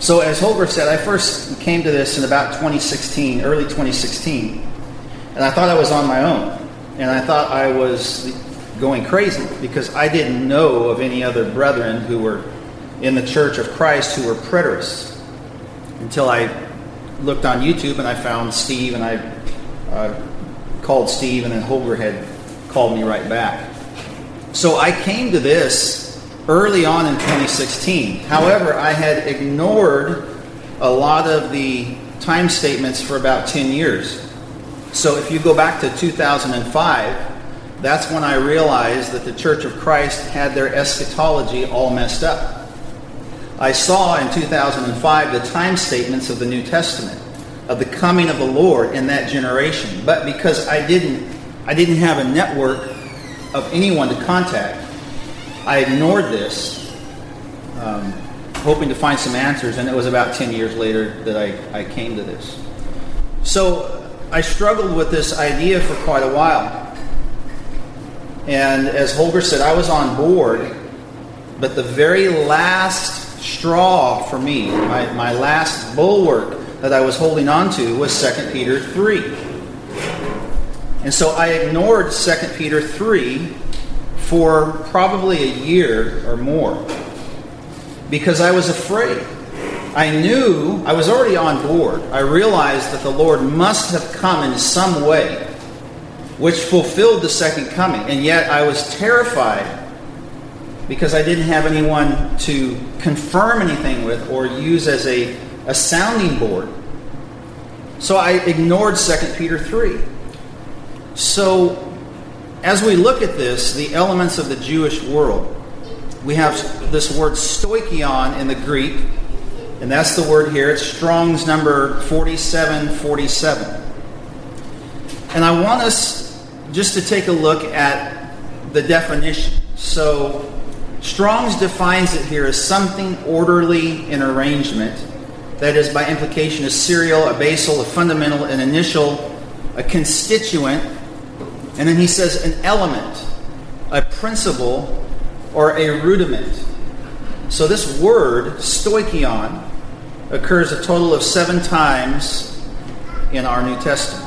So, as Holger said, I first came to this in about 2016, early 2016, and I thought I was on my own. And I thought I was going crazy because I didn't know of any other brethren who were in the Church of Christ who were preterists until I looked on YouTube and I found Steve and I uh, called Steve and then Holger had called me right back. So I came to this early on in 2016. However, I had ignored a lot of the time statements for about 10 years. So if you go back to 2005, that's when I realized that the Church of Christ had their eschatology all messed up. I saw in 2005 the time statements of the New Testament of the coming of the Lord in that generation. But because I didn't I didn't have a network of anyone to contact, I ignored this, um, hoping to find some answers, and it was about 10 years later that I, I came to this. So I struggled with this idea for quite a while. And as Holger said, I was on board, but the very last straw for me, my, my last bulwark that I was holding on to was 2 Peter 3. And so I ignored 2 Peter 3 for probably a year or more because I was afraid. I knew I was already on board. I realized that the Lord must have come in some way which fulfilled the second coming. And yet I was terrified because I didn't have anyone to confirm anything with or use as a, a sounding board. So I ignored 2 Peter 3. So as we look at this, the elements of the Jewish world, we have this word stoichion in the Greek, and that's the word here. It's Strong's number 4747. And I want us just to take a look at the definition. So, Strong's defines it here as something orderly in arrangement. That is, by implication, a serial, a basal, a fundamental, an initial, a constituent, and then he says an element, a principle, or a rudiment. So this word, stoichion, occurs a total of seven times in our New Testament.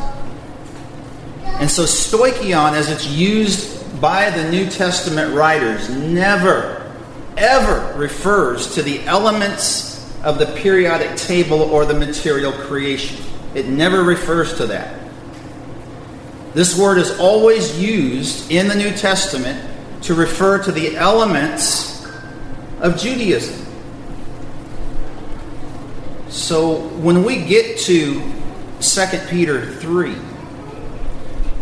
And so stoichion, as it's used by the New Testament writers, never, ever refers to the elements of the periodic table or the material creation. It never refers to that. This word is always used in the New Testament to refer to the elements of Judaism. So when we get to 2 Peter 3,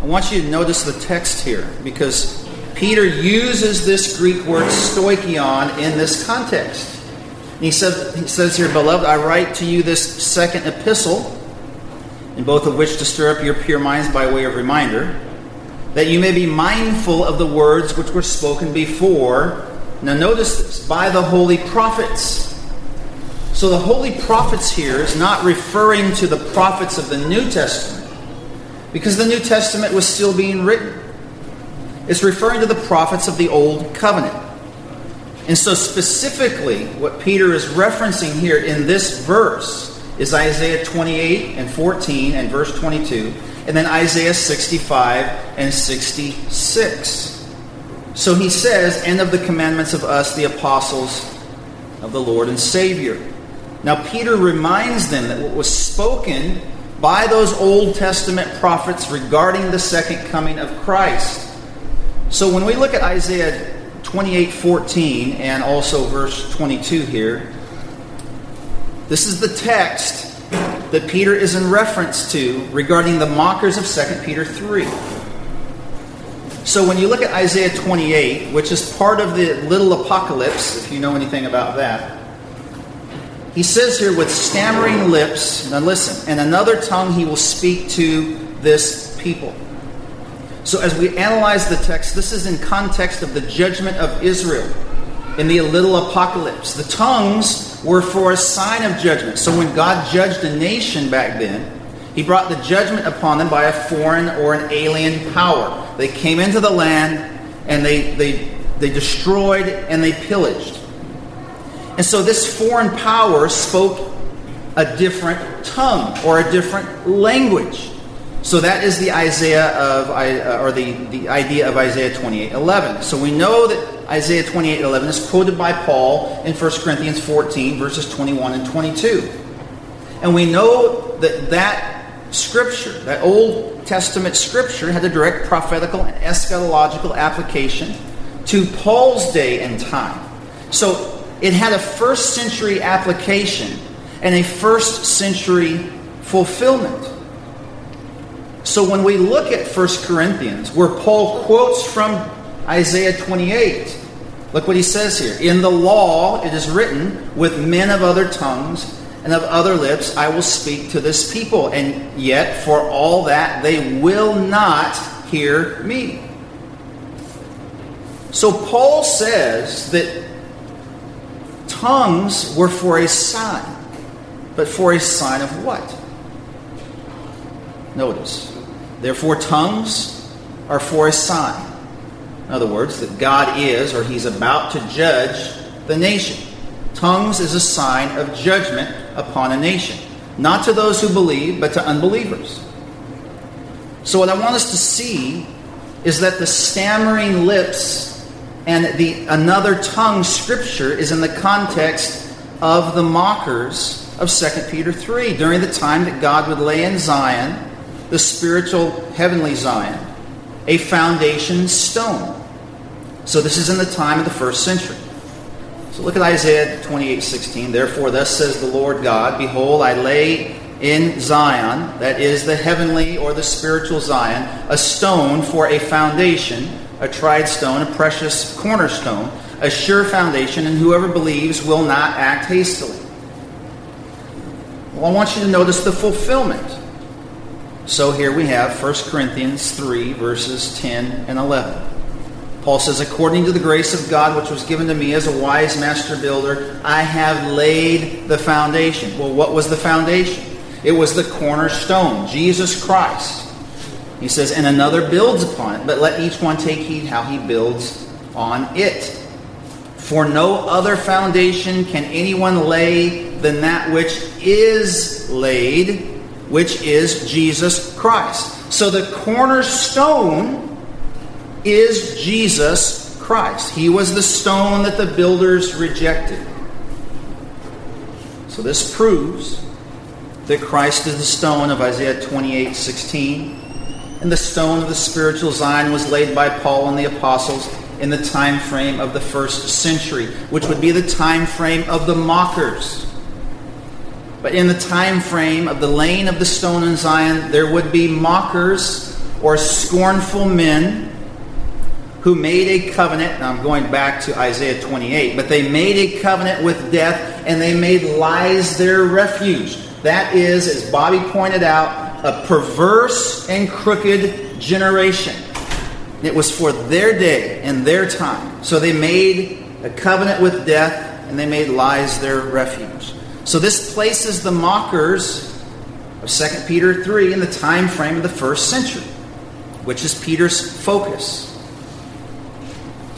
I want you to notice the text here because Peter uses this Greek word stoichion in this context. He says, he says here, Beloved, I write to you this second epistle in both of which to stir up your pure minds by way of reminder, that you may be mindful of the words which were spoken before. Now, notice this by the holy prophets. So, the holy prophets here is not referring to the prophets of the New Testament, because the New Testament was still being written. It's referring to the prophets of the Old Covenant. And so, specifically, what Peter is referencing here in this verse is Isaiah 28 and 14 and verse 22, and then Isaiah 65 and 66. So he says, and of the commandments of us, the apostles of the Lord and Savior. Now, Peter reminds them that what was spoken by those Old Testament prophets regarding the second coming of Christ. So when we look at Isaiah 28 14 and also verse 22 here, this is the text that Peter is in reference to regarding the mockers of 2 Peter 3. So when you look at Isaiah 28, which is part of the little apocalypse, if you know anything about that, he says here, with stammering lips, now listen, and another tongue he will speak to this people. So as we analyze the text, this is in context of the judgment of Israel in the little apocalypse. The tongues were for a sign of judgment. So when God judged a nation back then, he brought the judgment upon them by a foreign or an alien power. They came into the land and they, they, they destroyed and they pillaged. And so this foreign power spoke a different tongue or a different language. So that is the Isaiah of, uh, or the, the idea of Isaiah 28 11. So we know that Isaiah 28 11 is quoted by Paul in 1 Corinthians 14, verses 21 and 22. And we know that that scripture, that Old Testament scripture, had a direct prophetical and eschatological application to Paul's day and time. So it had a first century application and a first century fulfillment. So when we look at 1 Corinthians, where Paul quotes from Isaiah 28, look what he says here. In the law it is written, with men of other tongues and of other lips I will speak to this people, and yet for all that they will not hear me. So Paul says that tongues were for a sign, but for a sign of what? Notice. Therefore, tongues are for a sign. In other words, that God is or He's about to judge the nation. Tongues is a sign of judgment upon a nation, not to those who believe, but to unbelievers. So, what I want us to see is that the stammering lips and the another tongue scripture is in the context of the mockers of 2 Peter 3 during the time that God would lay in Zion the spiritual heavenly Zion, a foundation stone. So this is in the time of the first century. So look at Isaiah 28 16. Therefore, thus says the Lord God Behold, I lay in Zion, that is the heavenly or the spiritual Zion, a stone for a foundation, a tried stone, a precious cornerstone, a sure foundation, and whoever believes will not act hastily. Well, I want you to notice the fulfillment. So here we have 1 Corinthians 3, verses 10 and 11. Paul says, According to the grace of God which was given to me as a wise master builder, I have laid the foundation. Well, what was the foundation? It was the cornerstone, Jesus Christ. He says, And another builds upon it, but let each one take heed how he builds on it. For no other foundation can anyone lay than that which is laid which is Jesus Christ. So the cornerstone is Jesus Christ. He was the stone that the builders rejected. So this proves that Christ is the stone of Isaiah 28 16. And the stone of the spiritual Zion was laid by Paul and the apostles in the time frame of the first century, which would be the time frame of the mockers. But in the time frame of the laying of the stone in Zion, there would be mockers or scornful men who made a covenant. Now I'm going back to Isaiah 28, but they made a covenant with death and they made lies their refuge. That is, as Bobby pointed out, a perverse and crooked generation. It was for their day and their time. So they made a covenant with death and they made lies their refuge. So this places the mockers of 2 Peter 3 in the time frame of the first century, which is Peter's focus.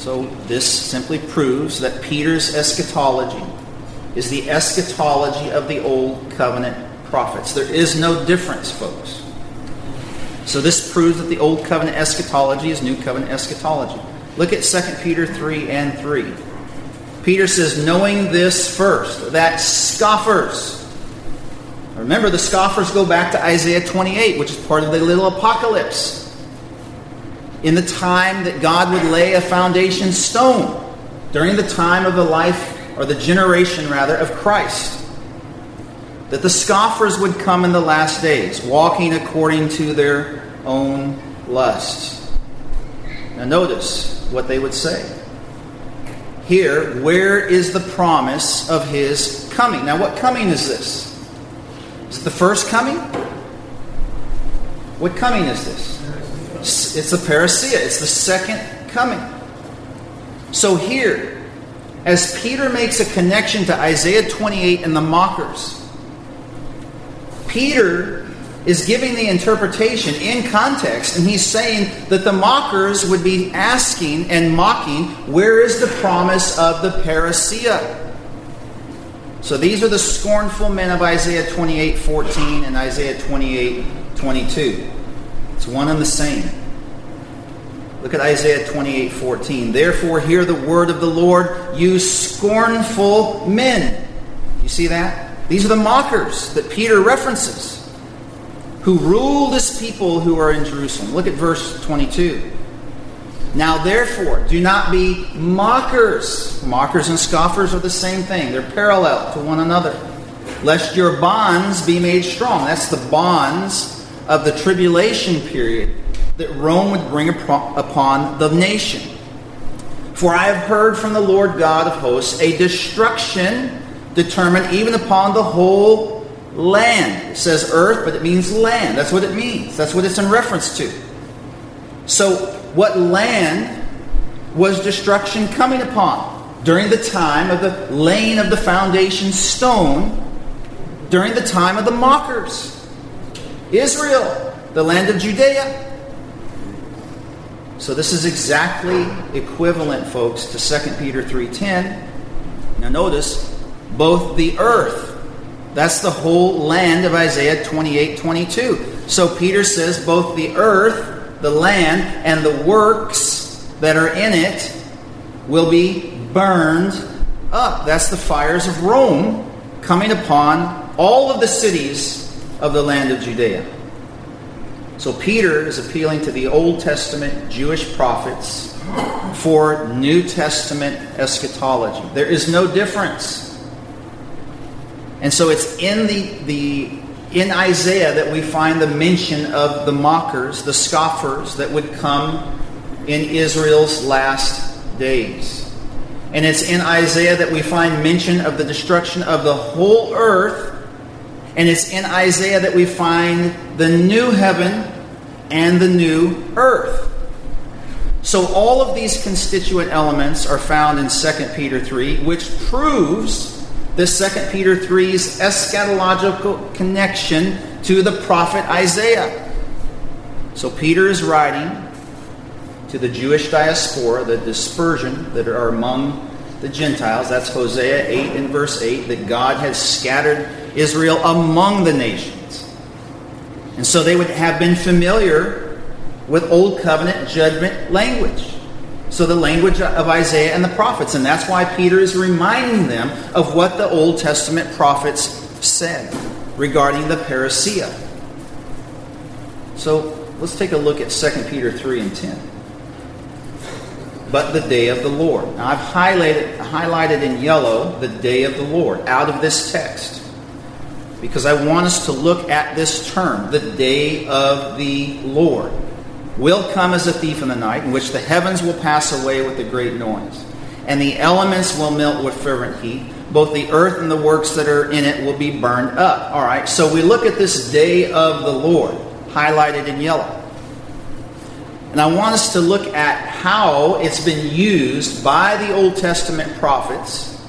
So this simply proves that Peter's eschatology is the eschatology of the Old Covenant prophets. There is no difference, folks. So this proves that the Old Covenant eschatology is New Covenant eschatology. Look at 2 Peter 3 and 3. Peter says, knowing this first, that scoffers, remember the scoffers go back to Isaiah 28, which is part of the little apocalypse. In the time that God would lay a foundation stone, during the time of the life, or the generation rather, of Christ, that the scoffers would come in the last days, walking according to their own lusts. Now, notice what they would say here, where is the promise of his coming? Now, what coming is this? Is it the first coming? What coming is this? It's the parousia, it's the second coming. So, here, as Peter makes a connection to Isaiah 28 and the mockers, Peter is giving the interpretation in context, and he's saying that the mockers would be asking and mocking, where is the promise of the parousia? So these are the scornful men of Isaiah 28 14 and Isaiah 28 22. It's one and the same. Look at Isaiah 28 14. Therefore, hear the word of the Lord, you scornful men. You see that? These are the mockers that Peter references, who rule this people who are in Jerusalem. Look at verse 22. Now, therefore, do not be mockers. Mockers and scoffers are the same thing, they're parallel to one another. Lest your bonds be made strong. That's the bonds of the tribulation period that Rome would bring upon the nation. For I have heard from the Lord God of hosts a destruction determined even upon the whole land. It says earth, but it means land. That's what it means. That's what it's in reference to. So what land was destruction coming upon during the time of the laying of the foundation stone, during the time of the mockers. Israel, the land of Judea. So this is exactly equivalent, folks, to 2 Peter 3:10. Now notice, both the earth, that's the whole land of Isaiah 28, 22. So Peter says both the earth the land, and the works that are in it will be burned up. That's the fires of Rome coming upon all of the cities of the land of Judea. So Peter is appealing to the Old Testament Jewish prophets for New Testament eschatology. There is no difference. And so it's in the, the in Isaiah that we find the mention of the mockers, the scoffers that would come in Israel's last days. And it's in Isaiah that we find mention of the destruction of the whole earth. And it's in Isaiah that we find the new heaven and the new earth. So all of these constituent elements are found in 2 Peter 3, which proves this 2 Peter 3's eschatological connection to the prophet Isaiah. So Peter is writing to the Jewish diaspora, the dispersion that are among the Gentiles. That's Hosea 8 and verse 8, that God has scattered Israel among the nations. And so they would have been familiar with Old Covenant judgment language. So, the language of Isaiah and the prophets. And that's why Peter is reminding them of what the Old Testament prophets said regarding the parousia. So, let's take a look at 2 Peter 3 and 10. But the day of the Lord. Now, I've highlighted, highlighted in yellow the day of the Lord out of this text because I want us to look at this term, the day of the Lord will come as a thief in the night, in which the heavens will pass away with a great noise, and the elements will melt with fervent heat. Both the earth and the works that are in it will be burned up. All right, so we look at this day of the Lord, highlighted in yellow. And I want us to look at how it's been used by the Old Testament prophets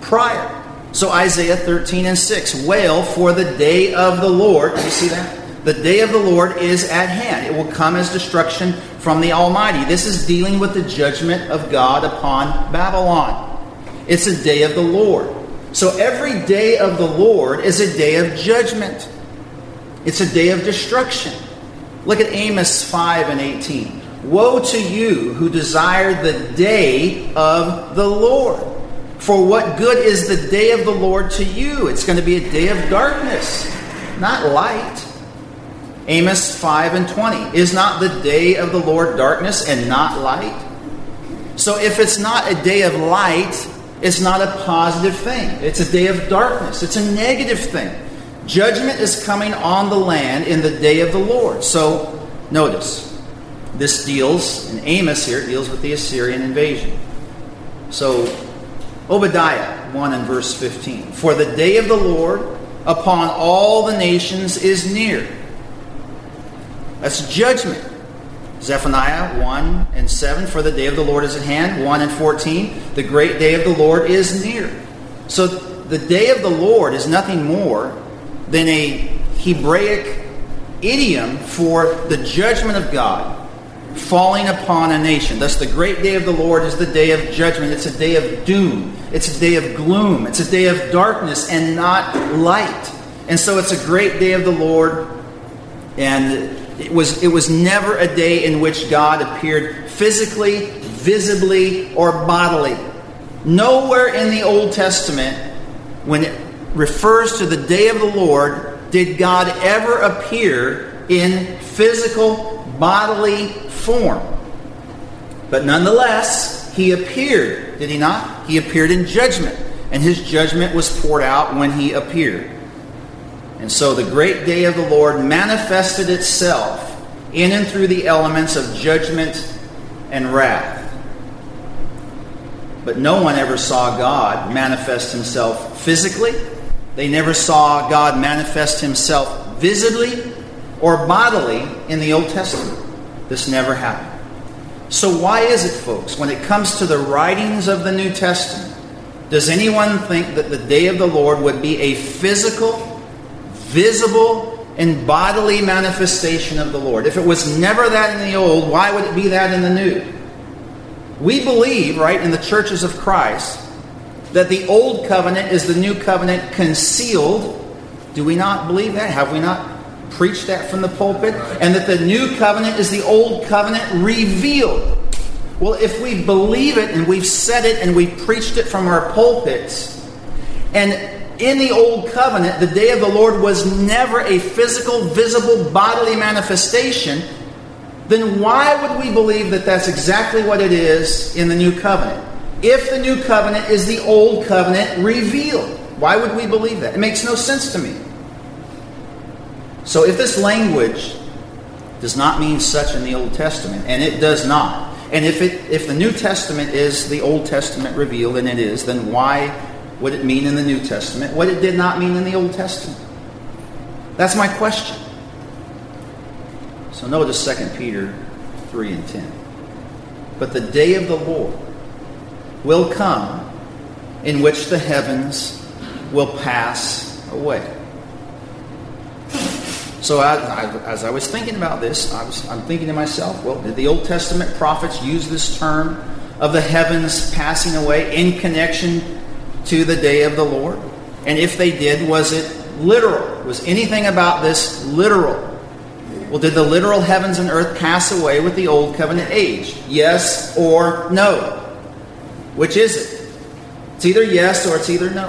prior. So, Isaiah 13 and 6 Wail for the day of the Lord. Do you see that? The day of the Lord is at hand. It will come as destruction from the Almighty. This is dealing with the judgment of God upon Babylon. It's a day of the Lord. So every day of the Lord is a day of judgment, it's a day of destruction. Look at Amos 5 and 18. Woe to you who desire the day of the Lord. For what good is the day of the Lord to you? It's going to be a day of darkness, not light. Amos 5 and 20. Is not the day of the Lord darkness and not light? So if it's not a day of light, it's not a positive thing. It's a day of darkness. It's a negative thing. Judgment is coming on the land in the day of the Lord. So notice, this deals, in Amos here, deals with the Assyrian invasion. So Obadiah 1 and verse 15. For the day of the Lord upon all the nations is near that's judgment. Zephaniah 1 and 7, for the day of the Lord is at hand. 1 and 14, the great day of the Lord is near. So the day of the Lord is nothing more than a Hebraic idiom for the judgment of God falling upon a nation. Thus, the great day of the Lord is the day of judgment. It's a day of doom. It's a day of gloom. It's a day of darkness and not light. And so, it's a great day of the Lord. And it was, it was never a day in which God appeared physically, visibly, or bodily. Nowhere in the Old Testament, when it refers to the day of the Lord, did God ever appear in physical, bodily form. But nonetheless, he appeared, did he not? He appeared in judgment, and his judgment was poured out when he appeared. And so the great day of the Lord manifested itself in and through the elements of judgment and wrath. But no one ever saw God manifest himself physically. They never saw God manifest himself visibly or bodily in the Old Testament. This never happened. So, why is it, folks, when it comes to the writings of the New Testament, does anyone think that the day of the Lord would be a physical, visible, and bodily manifestation of the Lord? If it was never that in the Old, why would it be that in the New? We believe, right, in the churches of Christ, that the Old Covenant is the New Covenant concealed. Do we not believe that? Have we not preach that from the pulpit, and that the new covenant is the old covenant revealed. Well, if we believe it and we've said it and we've preached it from our pulpits, and in the old covenant, the day of the Lord was never a physical, visible, bodily manifestation, then why would we believe that that's exactly what it is in the new covenant? If the new covenant is the old covenant revealed, why would we believe that? It makes no sense to me. So if this language does not mean such in the Old Testament, and it does not, and if, it, if the New Testament is the Old Testament revealed, and it is, then why would it mean in the New Testament what it did not mean in the Old Testament? That's my question. So notice 2 Peter 3 and 10. But the day of the Lord will come in which the heavens will pass away so I, I, as I was thinking about this, I was, I'm thinking to myself, well, did the Old Testament prophets use this term of the heavens passing away in connection to the day of the Lord? And if they did, was it literal? Was anything about this literal? Well, did the literal heavens and earth pass away with the Old Covenant age? Yes or no? Which is it? It's either yes or it's either no.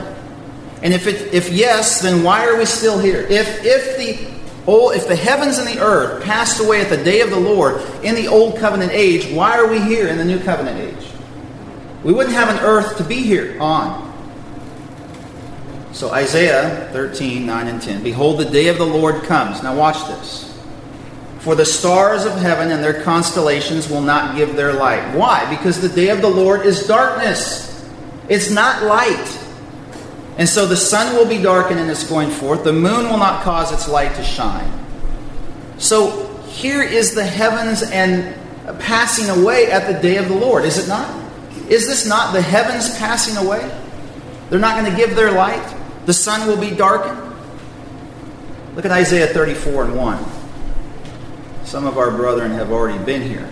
And if, it, if yes, then why are we still here? If, if the Oh, if the heavens and the earth passed away at the day of the Lord in the old covenant age, why are we here in the new covenant age? We wouldn't have an earth to be here on. So, Isaiah 13, 9 and 10. Behold, the day of the Lord comes. Now, watch this. For the stars of heaven and their constellations will not give their light. Why? Because the day of the Lord is darkness, it's not light. And so the sun will be darkened in its going forth, the moon will not cause its light to shine. So here is the heavens and passing away at the day of the Lord, is it not? Is this not the heavens passing away? They're not going to give their light. The sun will be darkened. Look at Isaiah 34 and 1. Some of our brethren have already been here,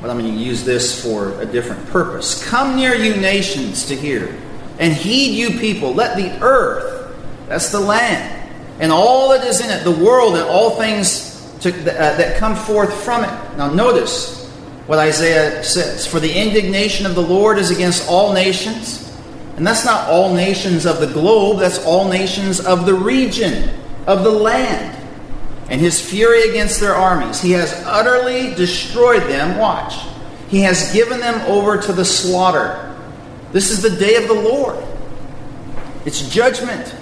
but I'm going to use this for a different purpose. Come near, you nations, to hear and heed you people. Let the earth, that's the land, and all that is in it, the world, and all things to, uh, that come forth from it. Now, notice what Isaiah says For the indignation of the Lord is against all nations. And that's not all nations of the globe, that's all nations of the region, of the land. And his fury against their armies. He has utterly destroyed them. Watch. He has given them over to the slaughter. This is the day of the Lord. It's judgment.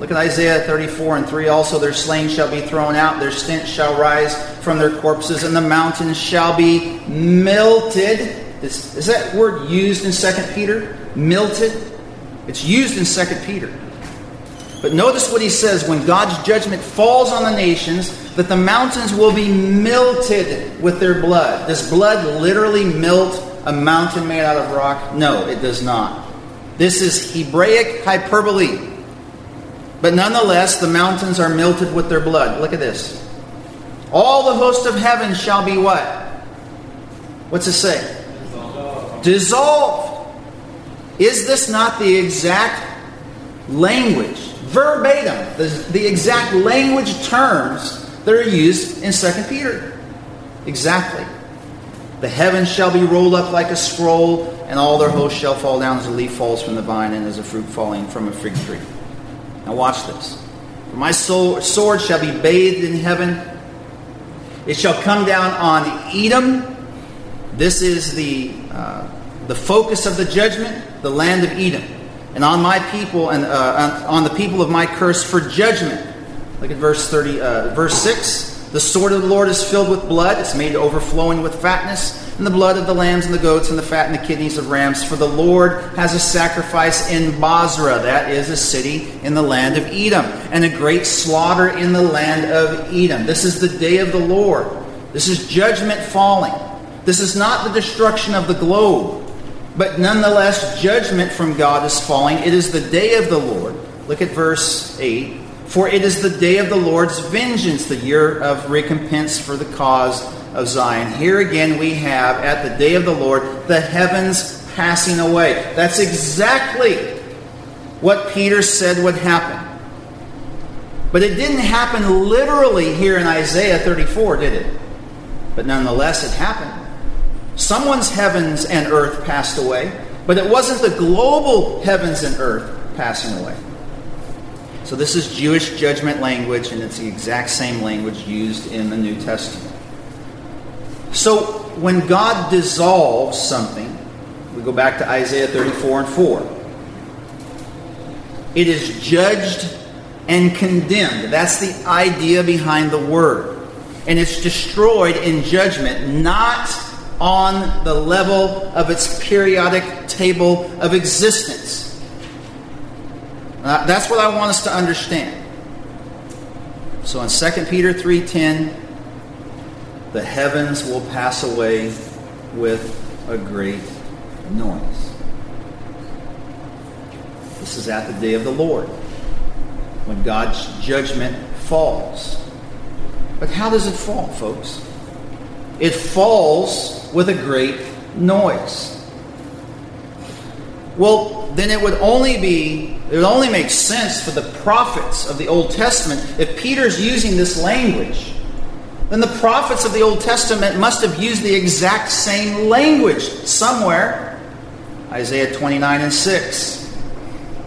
Look at Isaiah 34 and 3. Also, their slain shall be thrown out, their stench shall rise from their corpses, and the mountains shall be melted. Is, is that word used in 2 Peter? Melted? It's used in 2 Peter. But notice what he says when God's judgment falls on the nations, that the mountains will be melted with their blood. Does blood literally melt a mountain made out of rock? No, it does not. This is Hebraic hyperbole. But nonetheless, the mountains are melted with their blood. Look at this. All the host of heaven shall be what? What's it say? Dissolved. Dissolved. Is this not the exact language, verbatim, the, the exact language terms that are used in 2 Peter? Exactly. The heavens shall be rolled up like a scroll, and all their hosts shall fall down as a leaf falls from the vine and as a fruit falling from a fig tree. Now, watch this. For my sword shall be bathed in heaven. It shall come down on Edom. This is the, uh, the focus of the judgment, the land of Edom. And on my people and uh, on the people of my curse for judgment. Look at verse 30, uh, verse 6. The sword of the Lord is filled with blood, it's made overflowing with fatness, and the blood of the lambs and the goats, and the fat and the kidneys of rams. For the Lord has a sacrifice in Bozrah, that is a city in the land of Edom, and a great slaughter in the land of Edom. This is the day of the Lord. This is judgment falling. This is not the destruction of the globe, but nonetheless, judgment from God is falling. It is the day of the Lord. Look at verse 8. For it is the day of the Lord's vengeance, the year of recompense for the cause of Zion. Here again we have, at the day of the Lord, the heavens passing away. That's exactly what Peter said would happen. But it didn't happen literally here in Isaiah 34, did it? But nonetheless, it happened. Someone's heavens and earth passed away, but it wasn't the global heavens and earth passing away. So this is Jewish judgment language, and it's the exact same language used in the New Testament. So when God dissolves something, we go back to Isaiah 34 and 4. It is judged and condemned. That's the idea behind the word. And it's destroyed in judgment, not on the level of its periodic table of existence. Uh, that's what I want us to understand. So in 2 Peter 3:10, the heavens will pass away with a great noise. This is at the day of the Lord, when God's judgment falls. But how does it fall, folks? It falls with a great noise. Well, then it would only be it would only make sense for the prophets of the Old Testament if Peter's using this language. Then the prophets of the Old Testament must have used the exact same language somewhere. Isaiah 29 and 6.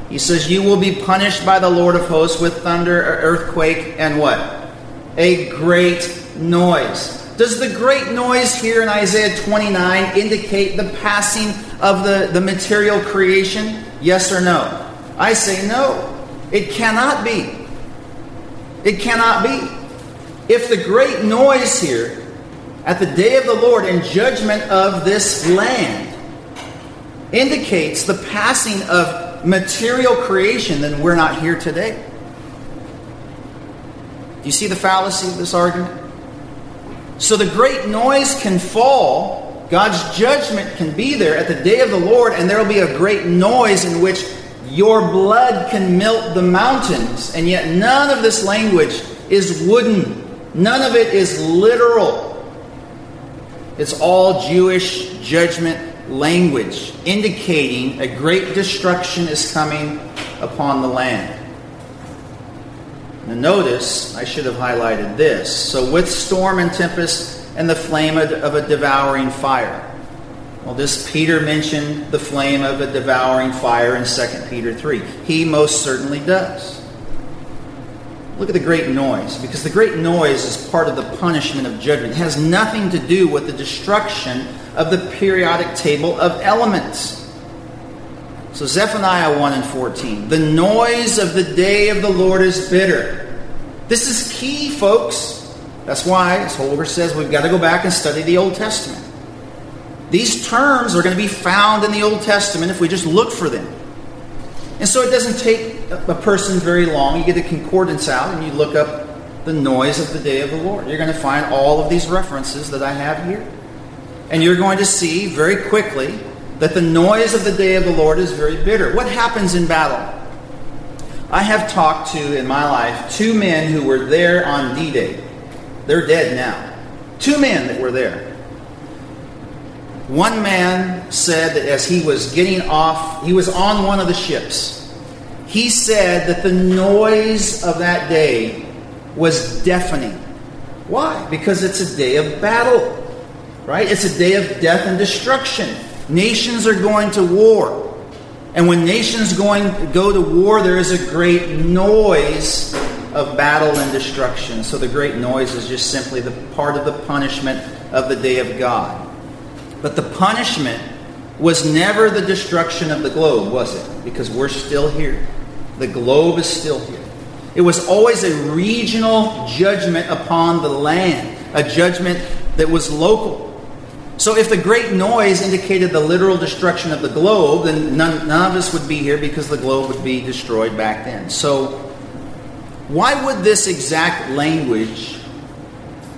He says, You will be punished by the Lord of hosts with thunder, earthquake, and what? A great noise. Does the great noise here in Isaiah 29 indicate the passing of the, the material creation? Yes or no? I say no. It cannot be. It cannot be. If the great noise here at the day of the Lord and judgment of this land indicates the passing of material creation, then we're not here today. Do you see the fallacy of this argument? So the great noise can fall, God's judgment can be there at the day of the Lord, and there will be a great noise in which your blood can melt the mountains, and yet none of this language is wooden. None of it is literal. It's all Jewish judgment language, indicating a great destruction is coming upon the land. Now, notice, I should have highlighted this. So, with storm and tempest and the flame of a devouring fire. Well, this Peter mentioned the flame of a devouring fire in 2 Peter 3. He most certainly does. Look at the great noise, because the great noise is part of the punishment of judgment. It has nothing to do with the destruction of the periodic table of elements. So, Zephaniah 1 and 14. The noise of the day of the Lord is bitter. This is key, folks. That's why, as Holger says, we've got to go back and study the Old Testament. These terms are going to be found in the Old Testament if we just look for them. And so it doesn't take a person very long. You get the concordance out and you look up the noise of the day of the Lord. You're going to find all of these references that I have here. And you're going to see very quickly that the noise of the day of the Lord is very bitter. What happens in battle? I have talked to, in my life, two men who were there on D Day. They're dead now. Two men that were there. One man said that as he was getting off, he was on one of the ships. He said that the noise of that day was deafening. Why? Because it's a day of battle, right? It's a day of death and destruction. Nations are going to war. And when nations going go to war, there is a great noise of battle and destruction. So the great noise is just simply the part of the punishment of the day of God. But the punishment was never the destruction of the globe, was it? Because we're still here. The globe is still here. It was always a regional judgment upon the land, a judgment that was local. So, if the great noise indicated the literal destruction of the globe, then none, none, of us would be here because the globe would be destroyed back then. So, why would this exact language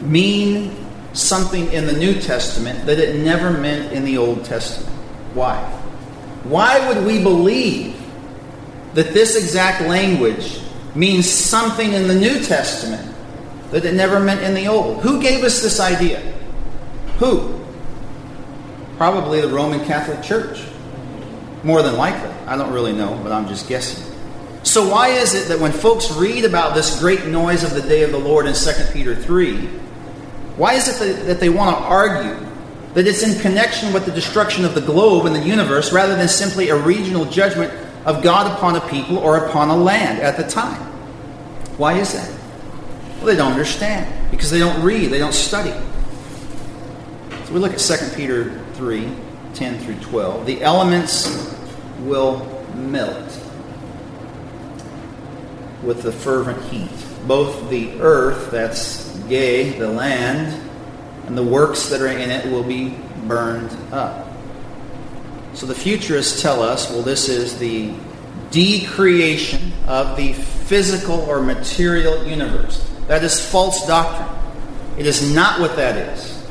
mean something in the New Testament that it never meant in the Old Testament? Why? Why would we believe that this exact language means something in the New Testament that it never meant in the Old? Who gave us this idea? Who? Probably the Roman Catholic Church. More than likely. I don't really know, but I'm just guessing. So, why is it that when folks read about this great noise of the day of the Lord in 2 Peter 3, why is it that, they want to argue that it's in connection with the destruction of the globe and the universe rather than simply a regional judgment of God upon a people or upon a land at the time? Why is that? Well, they don't understand because they don't read, they don't study. So we look at 2 Peter 3 10 through 12. The elements will melt with the fervent heat. Both the earth, that's yea, the land, and the works that are in it will be burned up. So the futurists tell us, well, this is the decreation of the physical or material universe. That is false doctrine. It is not what that is.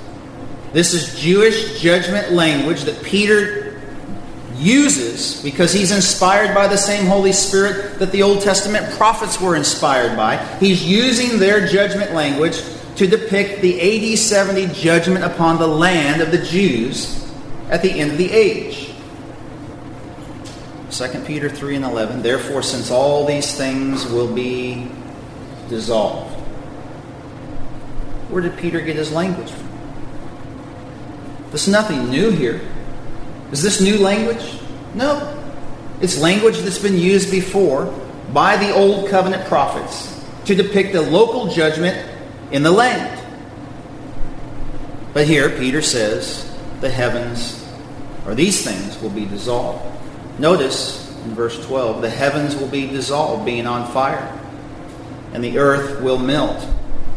This is Jewish judgment language that Peter uses because he's inspired by the same Holy Spirit that the Old Testament prophets were inspired by. He's using their judgment language to depict the AD 70 judgment upon the land of the Jews at the end of the age. 2 Peter 3 and 11. Therefore, since all these things will be dissolved. Where did Peter get his language from? There's nothing new here. Is this new language? No. It's language that's been used before by the Old Covenant prophets to depict a local judgment in the land. But here, Peter says the heavens, or these things, will be dissolved. Notice in verse 12 the heavens will be dissolved, being on fire, and the earth will melt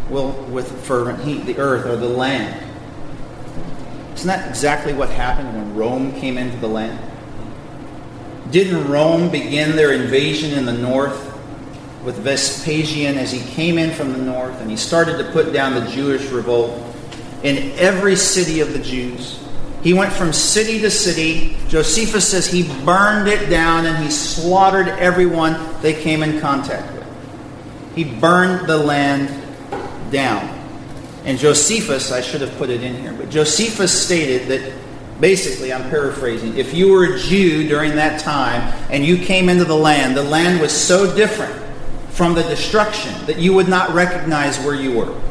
will, with fervent heat. The earth, or the land, isn't that exactly what happened when Rome came into the land? Didn't Rome begin their invasion in the north with Vespasian as he came in from the north and he started to put down the Jewish revolt in every city of the Jews? He went from city to city. Josephus says he burned it down and he slaughtered everyone they came in contact with. He burned the land down. And Josephus, I should have put it in here, but Josephus stated that basically, I'm paraphrasing, if you were a Jew during that time and you came into the land, the land was so different from the destruction that you would not recognize where you were.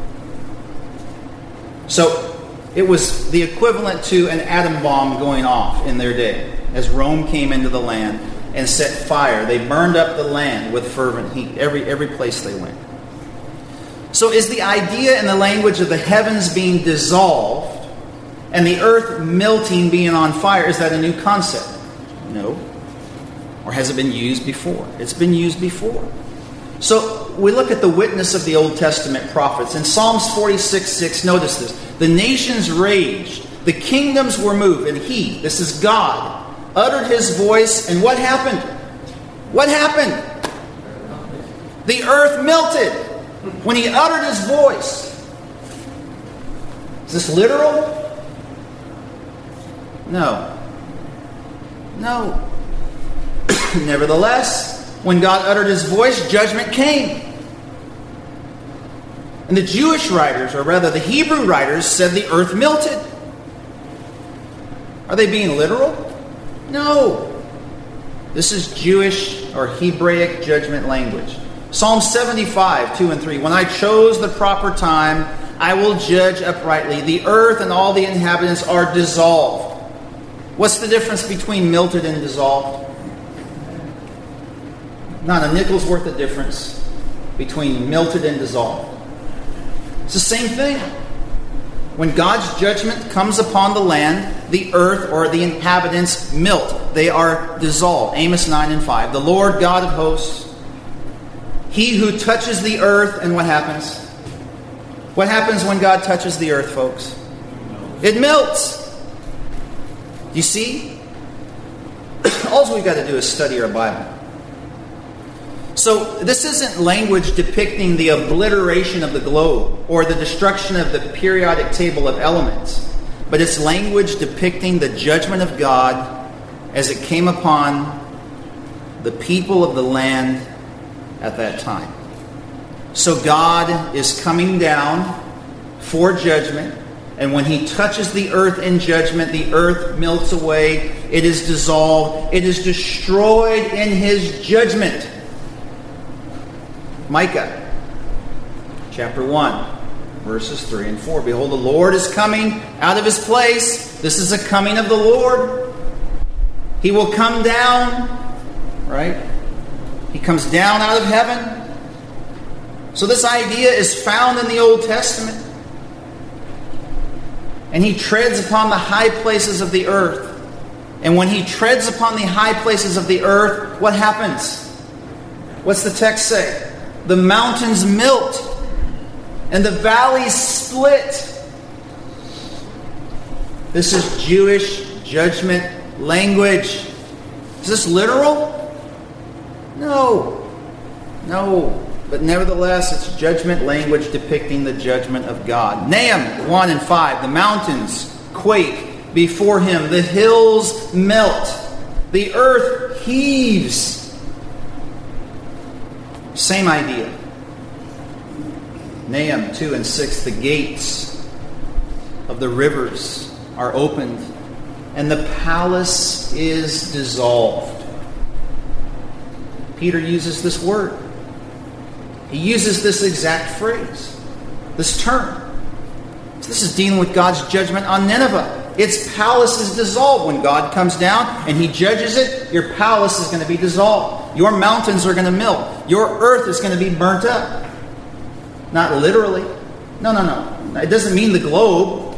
So it was the equivalent to an atom bomb going off in their day as Rome came into the land and set fire. They burned up the land with fervent heat, every, every place they went. So, is the idea in the language of the heavens being dissolved and the earth melting being on fire, is that a new concept? No. Or has it been used before? It's been used before. So, we look at the witness of the Old Testament prophets. In Psalms 46 6, notice this. The nations raged, the kingdoms were moved, and he, this is God, uttered his voice, and what happened? What happened? The earth melted when he uttered his voice. Is this literal? No. No. Nevertheless, when God uttered his voice, judgment came. And the Jewish writers, or rather the Hebrew writers, said the earth melted. Are they being literal? No. This is Jewish or Hebraic judgment language. Psalm 75, 2 and 3. When I chose the proper time, I will judge uprightly. The earth and all the inhabitants are dissolved. What's the difference between melted and dissolved? Not a nickel's worth of difference between melted and dissolved. It's the same thing. When God's judgment comes upon the land, the earth or the inhabitants melt. They are dissolved. Amos 9 and 5. The Lord God of hosts, he who touches the earth, and what happens? What happens when God touches the earth, folks? It melts. You see? All we've got to do is study our Bible. So, this isn't language depicting the obliteration of the globe or the destruction of the periodic table of elements, but it's language depicting the judgment of God as it came upon the people of the land at that time. So, God is coming down for judgment, and when He touches the earth in judgment, the earth melts away, it is dissolved, it is destroyed in His judgment. Micah chapter 1, verses 3 and 4. Behold, the Lord is coming out of his place. This is a coming of the Lord. He will come down, right? He comes down out of heaven. So, this idea is found in the Old Testament. And he treads upon the high places of the earth. And when he treads upon the high places of the earth, what happens? What's the text say? the mountains melt and the valleys split. This is Jewish judgment language. Is this literal? No. No. But nevertheless, it's judgment language depicting the judgment of God. Nahum 1 and 5. The mountains quake before him, the hills melt, the earth heaves. Same idea. Nahum 2 and 6 the gates of the rivers are opened, and the palace is dissolved. Peter uses this word. He uses this exact phrase, this term. This is dealing with God's judgment on Nineveh. Its palace is dissolved. When God comes down and He judges it, your palace is going to be dissolved. Your mountains are going to melt. Your earth is going to be burnt up. Not literally. No, no, no. It doesn't mean the globe.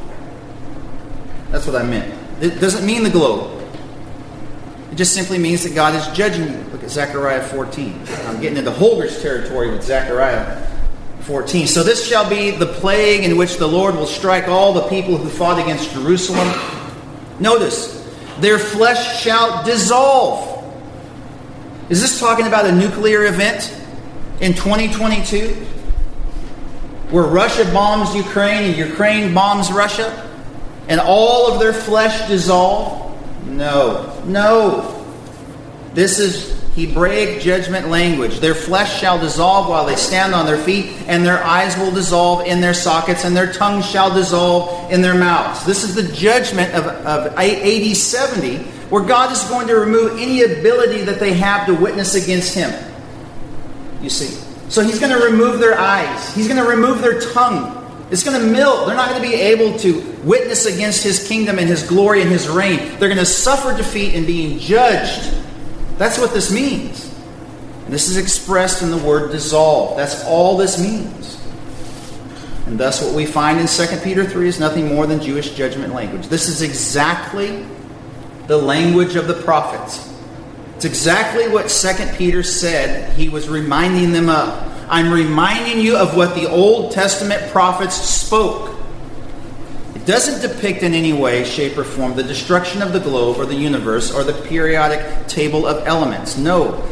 That's what I meant. It doesn't mean the globe. It just simply means that God is judging you. Look at Zechariah 14. I'm getting into Holger's territory with Zechariah 14. So this shall be the plague in which the Lord will strike all the people who fought against Jerusalem. Notice, their flesh shall dissolve. Is this talking about a nuclear event in 2022? Where Russia bombs Ukraine and Ukraine bombs Russia? And all of their flesh dissolve? No. No. This is Hebraic judgment language. Their flesh shall dissolve while they stand on their feet, and their eyes will dissolve in their sockets, and their tongues shall dissolve in their mouths. This is the judgment of, of AD 70, where God is going to remove any ability that they have to witness against Him. You see. So He's going to remove their eyes, He's going to remove their tongue. It's going to melt. They're not going to be able to witness against His kingdom and His glory and His reign. They're going to suffer defeat in being judged that's what this means. And this is expressed in the word dissolve. That's all this means. And thus, what we find in 2 Peter 3 is nothing more than Jewish judgment language. This is exactly the language of the prophets. It's exactly what 2 Peter said he was reminding them of. I'm reminding you of what the Old Testament prophets spoke It doesn't depict in any way, shape, or form the destruction of the globe or the universe or the periodic table of elements. No.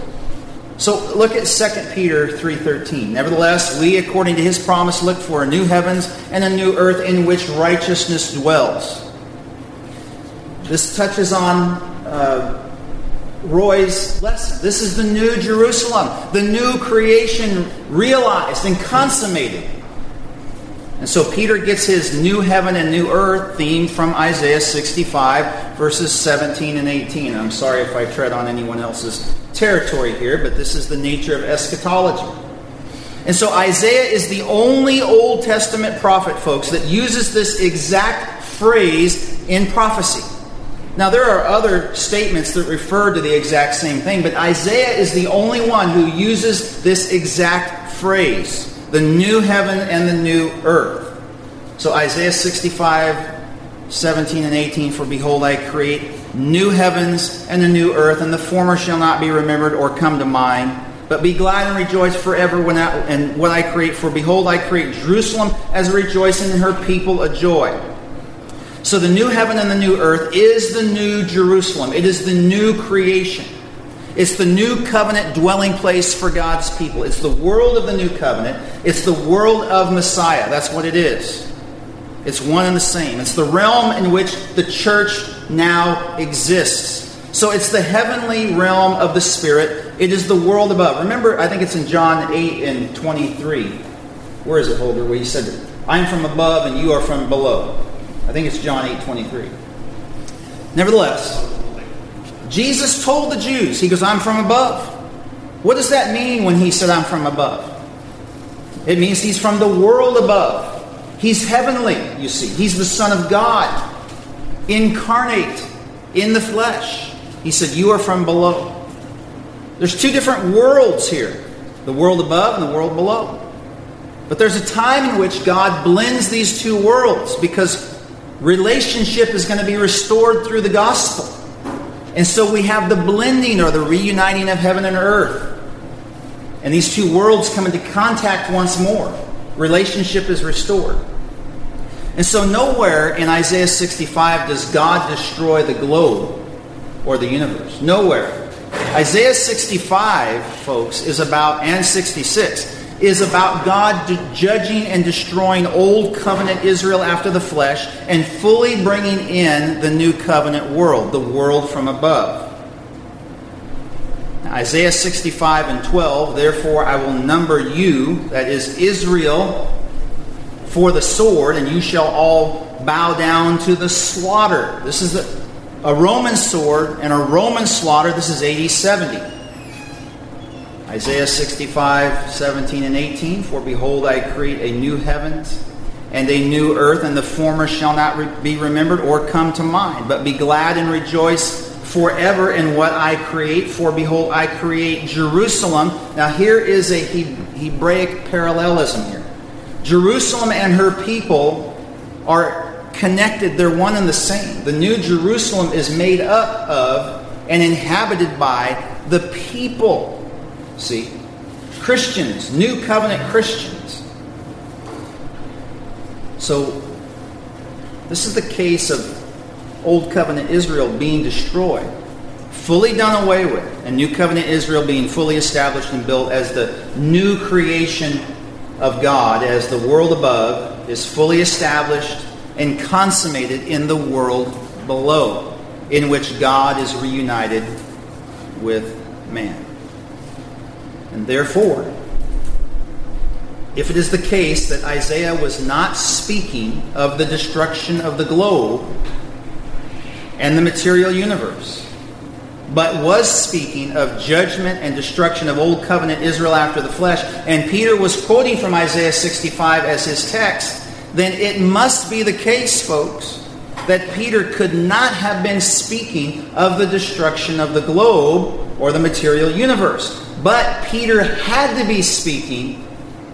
So look at 2 Peter 3:13. Nevertheless, we according to his promise look for a new heavens and a new earth in which righteousness dwells. This touches on uh, Roy's lesson. This is the new Jerusalem, the new creation realized and consummated. And so Peter gets his new heaven and new earth theme from Isaiah 65, verses 17 and 18. I'm sorry if I tread on anyone else's territory here, but this is the nature of eschatology. And so Isaiah is the only Old Testament prophet, folks, that uses this exact phrase in prophecy. Now, there are other statements that refer to the exact same thing, but Isaiah is the only one who uses this exact phrase the new heaven and the new earth. So Isaiah 65, 17 and 18 For behold, I create new heavens and a new earth, and the former shall not be remembered or come to mind. But be glad and rejoice forever when I, and what I create. For behold, I create Jerusalem as a rejoicing, and her people a joy. So the new heaven and the new earth is the new Jerusalem. It is the new creation. It's the new covenant dwelling place for God's people. It's the world of the new covenant. It's the world of Messiah. That's what it is. It's one and the same. It's the realm in which the church now exists. So it's the heavenly realm of the Spirit. It is the world above. Remember, I think it's in John 8 and 23. Where is it, Holger? Where he said, I am from above and you are from below. I think it's John 8 23. Nevertheless, Jesus told the Jews, He goes, I'm from above. What does that mean when He said, I'm from above? It means He's from the world above. He's heavenly, you see. He's the Son of God, incarnate in the flesh. He said, You are from below. There's two different worlds here the world above and the world below. But there's a time in which God blends these two worlds because relationship is going to be restored through the gospel. And so we have the blending or the reuniting of heaven and earth. And these two worlds come into contact once more. Relationship is restored. And so, nowhere in Isaiah 65 does God destroy the globe or the universe. Nowhere. Isaiah 65, folks, is about, and 66, is about God judging and destroying old covenant Israel after the flesh and fully bringing in the new covenant world, the world from above. Now, Isaiah 65 and 12, therefore I will number you, that is Israel, for the sword, and you shall all bow down to the slaughter. This is a, a Roman sword and a Roman slaughter. This is AD 70. Isaiah 65, 17 and 18 For behold, I create a new heavens and a new earth, and the former shall not re- be remembered or come to mind, but be glad and rejoice forever in what I create. For behold, I create Jerusalem. Now, here is a Hebraic parallelism here. Jerusalem and her people are connected, they're one and the same. The new Jerusalem is made up of and inhabited by the people See? Christians, new covenant Christians. So, this is the case of Old Covenant Israel being destroyed, fully done away with, and New Covenant Israel being fully established and built as the new creation of God, as the world above is fully established and consummated in the world below, in which God is reunited with man. And therefore, if it is the case that Isaiah was not speaking of the destruction of the globe and the material universe, but was speaking of judgment and destruction of Old Covenant Israel after the flesh, and Peter was quoting from Isaiah 65 as his text, then it must be the case, folks, that Peter could not have been speaking of the destruction of the globe or the material universe. But Peter had to be speaking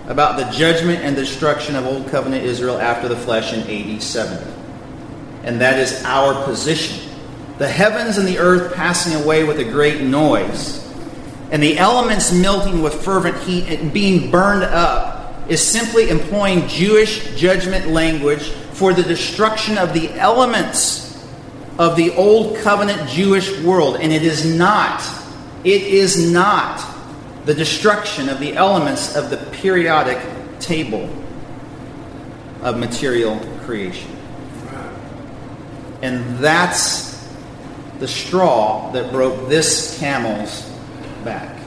about the judgment and destruction of Old Covenant Israel after the flesh in AD 70. And that is our position. The heavens and the earth passing away with a great noise, and the elements melting with fervent heat and being burned up, is simply employing Jewish judgment language for the destruction of the elements of the Old Covenant Jewish world. And it is not, it is not the destruction of the elements of the periodic table of material creation. And that's the straw that broke this camel's back.